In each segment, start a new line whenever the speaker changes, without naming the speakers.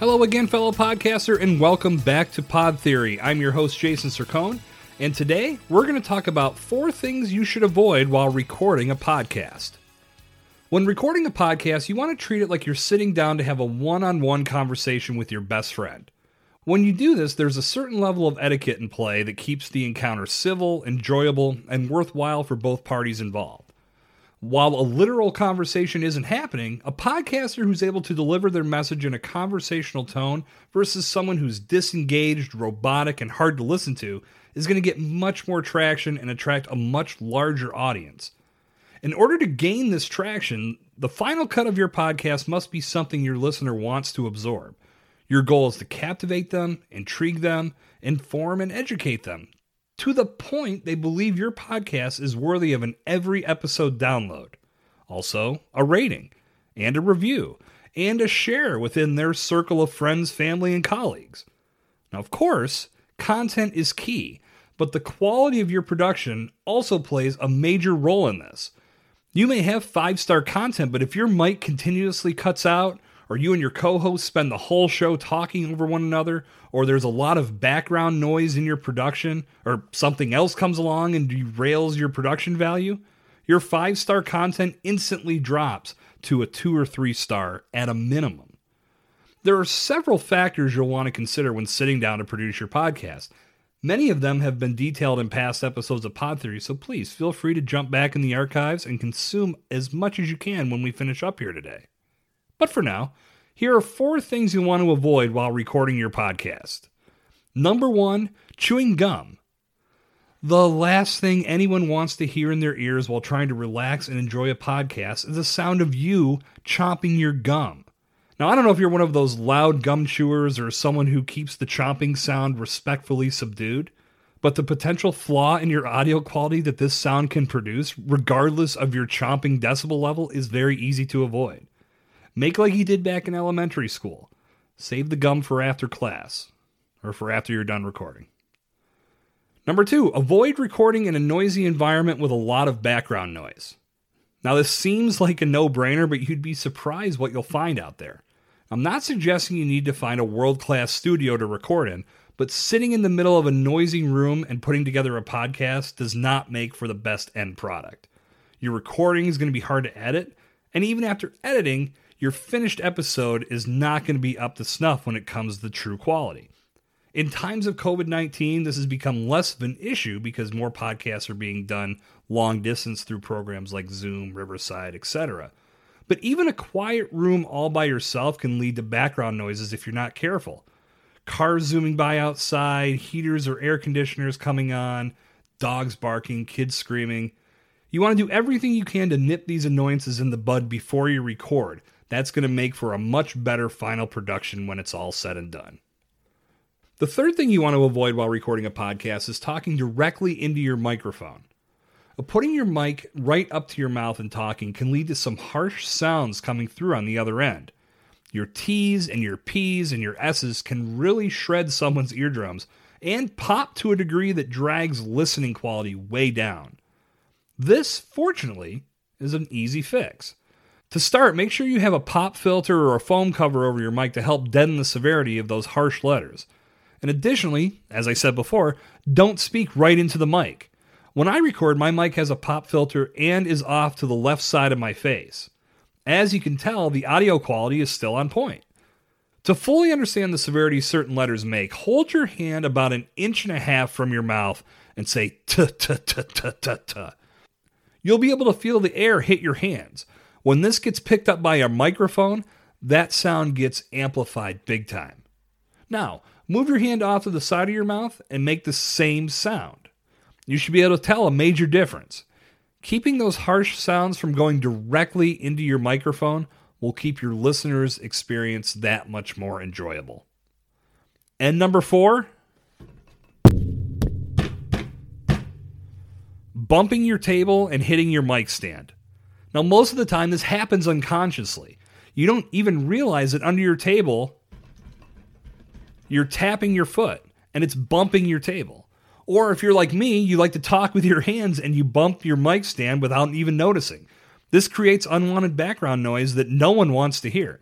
Hello again, fellow podcaster, and welcome back to Pod Theory. I'm your host, Jason Sircone, and today we're going to talk about four things you should avoid while recording a podcast. When recording a podcast, you want to treat it like you're sitting down to have a one on one conversation with your best friend. When you do this, there's a certain level of etiquette in play that keeps the encounter civil, enjoyable, and worthwhile for both parties involved. While a literal conversation isn't happening, a podcaster who's able to deliver their message in a conversational tone versus someone who's disengaged, robotic, and hard to listen to is going to get much more traction and attract a much larger audience. In order to gain this traction, the final cut of your podcast must be something your listener wants to absorb. Your goal is to captivate them, intrigue them, inform, and educate them to the point they believe your podcast is worthy of an every episode download. Also, a rating and a review and a share within their circle of friends, family, and colleagues. Now, of course, content is key, but the quality of your production also plays a major role in this. You may have five star content, but if your mic continuously cuts out or you and your co host spend the whole show talking over one another, or there's a lot of background noise in your production, or something else comes along and derails your production value, your five star content instantly drops to a two or three star at a minimum. There are several factors you'll want to consider when sitting down to produce your podcast. Many of them have been detailed in past episodes of Pod Theory, so please feel free to jump back in the archives and consume as much as you can when we finish up here today. But for now, here are four things you want to avoid while recording your podcast. Number one, chewing gum. The last thing anyone wants to hear in their ears while trying to relax and enjoy a podcast is the sound of you chomping your gum. Now, I don't know if you're one of those loud gum chewers or someone who keeps the chomping sound respectfully subdued, but the potential flaw in your audio quality that this sound can produce, regardless of your chomping decibel level, is very easy to avoid. Make like you did back in elementary school. Save the gum for after class or for after you're done recording. Number two, avoid recording in a noisy environment with a lot of background noise. Now, this seems like a no brainer, but you'd be surprised what you'll find out there. I'm not suggesting you need to find a world class studio to record in, but sitting in the middle of a noisy room and putting together a podcast does not make for the best end product. Your recording is going to be hard to edit, and even after editing, your finished episode is not going to be up to snuff when it comes to true quality. In times of COVID 19, this has become less of an issue because more podcasts are being done long distance through programs like Zoom, Riverside, etc. But even a quiet room all by yourself can lead to background noises if you're not careful. Cars zooming by outside, heaters or air conditioners coming on, dogs barking, kids screaming. You want to do everything you can to nip these annoyances in the bud before you record that's going to make for a much better final production when it's all said and done. The third thing you want to avoid while recording a podcast is talking directly into your microphone. Uh, putting your mic right up to your mouth and talking can lead to some harsh sounds coming through on the other end. Your T's and your P's and your S's can really shred someone's eardrums and pop to a degree that drags listening quality way down. This, fortunately, is an easy fix. To start, make sure you have a pop filter or a foam cover over your mic to help deaden the severity of those harsh letters. And additionally, as I said before, don't speak right into the mic. When I record, my mic has a pop filter and is off to the left side of my face. As you can tell, the audio quality is still on point. To fully understand the severity certain letters make, hold your hand about an inch and a half from your mouth and say t t t t t t. You'll be able to feel the air hit your hands. When this gets picked up by a microphone, that sound gets amplified big time. Now, move your hand off to the side of your mouth and make the same sound. You should be able to tell a major difference. Keeping those harsh sounds from going directly into your microphone will keep your listeners' experience that much more enjoyable. And number four, bumping your table and hitting your mic stand. Now, most of the time, this happens unconsciously. You don't even realize that under your table, you're tapping your foot and it's bumping your table. Or if you're like me, you like to talk with your hands and you bump your mic stand without even noticing. This creates unwanted background noise that no one wants to hear.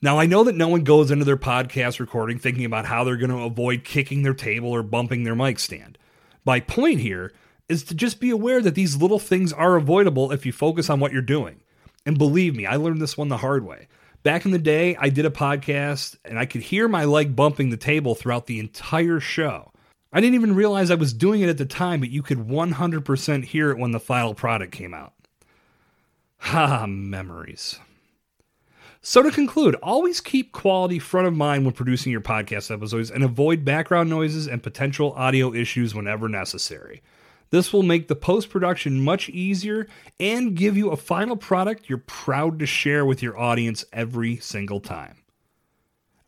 Now, I know that no one goes into their podcast recording thinking about how they're going to avoid kicking their table or bumping their mic stand. My point here is to just be aware that these little things are avoidable if you focus on what you're doing. And believe me, I learned this one the hard way. Back in the day, I did a podcast and I could hear my leg bumping the table throughout the entire show. I didn't even realize I was doing it at the time, but you could 100% hear it when the final product came out. Ha, memories. So, to conclude, always keep quality front of mind when producing your podcast episodes and avoid background noises and potential audio issues whenever necessary. This will make the post production much easier and give you a final product you're proud to share with your audience every single time.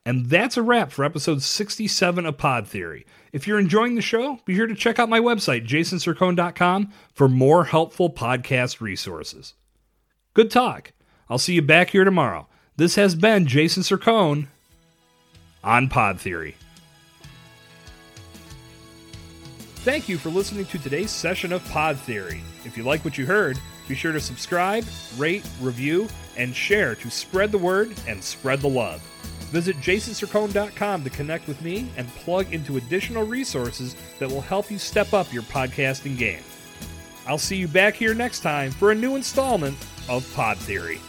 And that's a wrap for episode 67 of Pod Theory. If you're enjoying the show, be sure to check out my website, jasonsircone.com, for more helpful podcast resources. Good talk. I'll see you back here tomorrow. This has been Jason Sircone on Pod Theory. Thank you for listening to today's session of Pod Theory. If you like what you heard, be sure to subscribe, rate, review, and share to spread the word and spread the love. Visit jasonsircone.com to connect with me and plug into additional resources that will help you step up your podcasting game. I'll see you back here next time for a new installment of Pod Theory.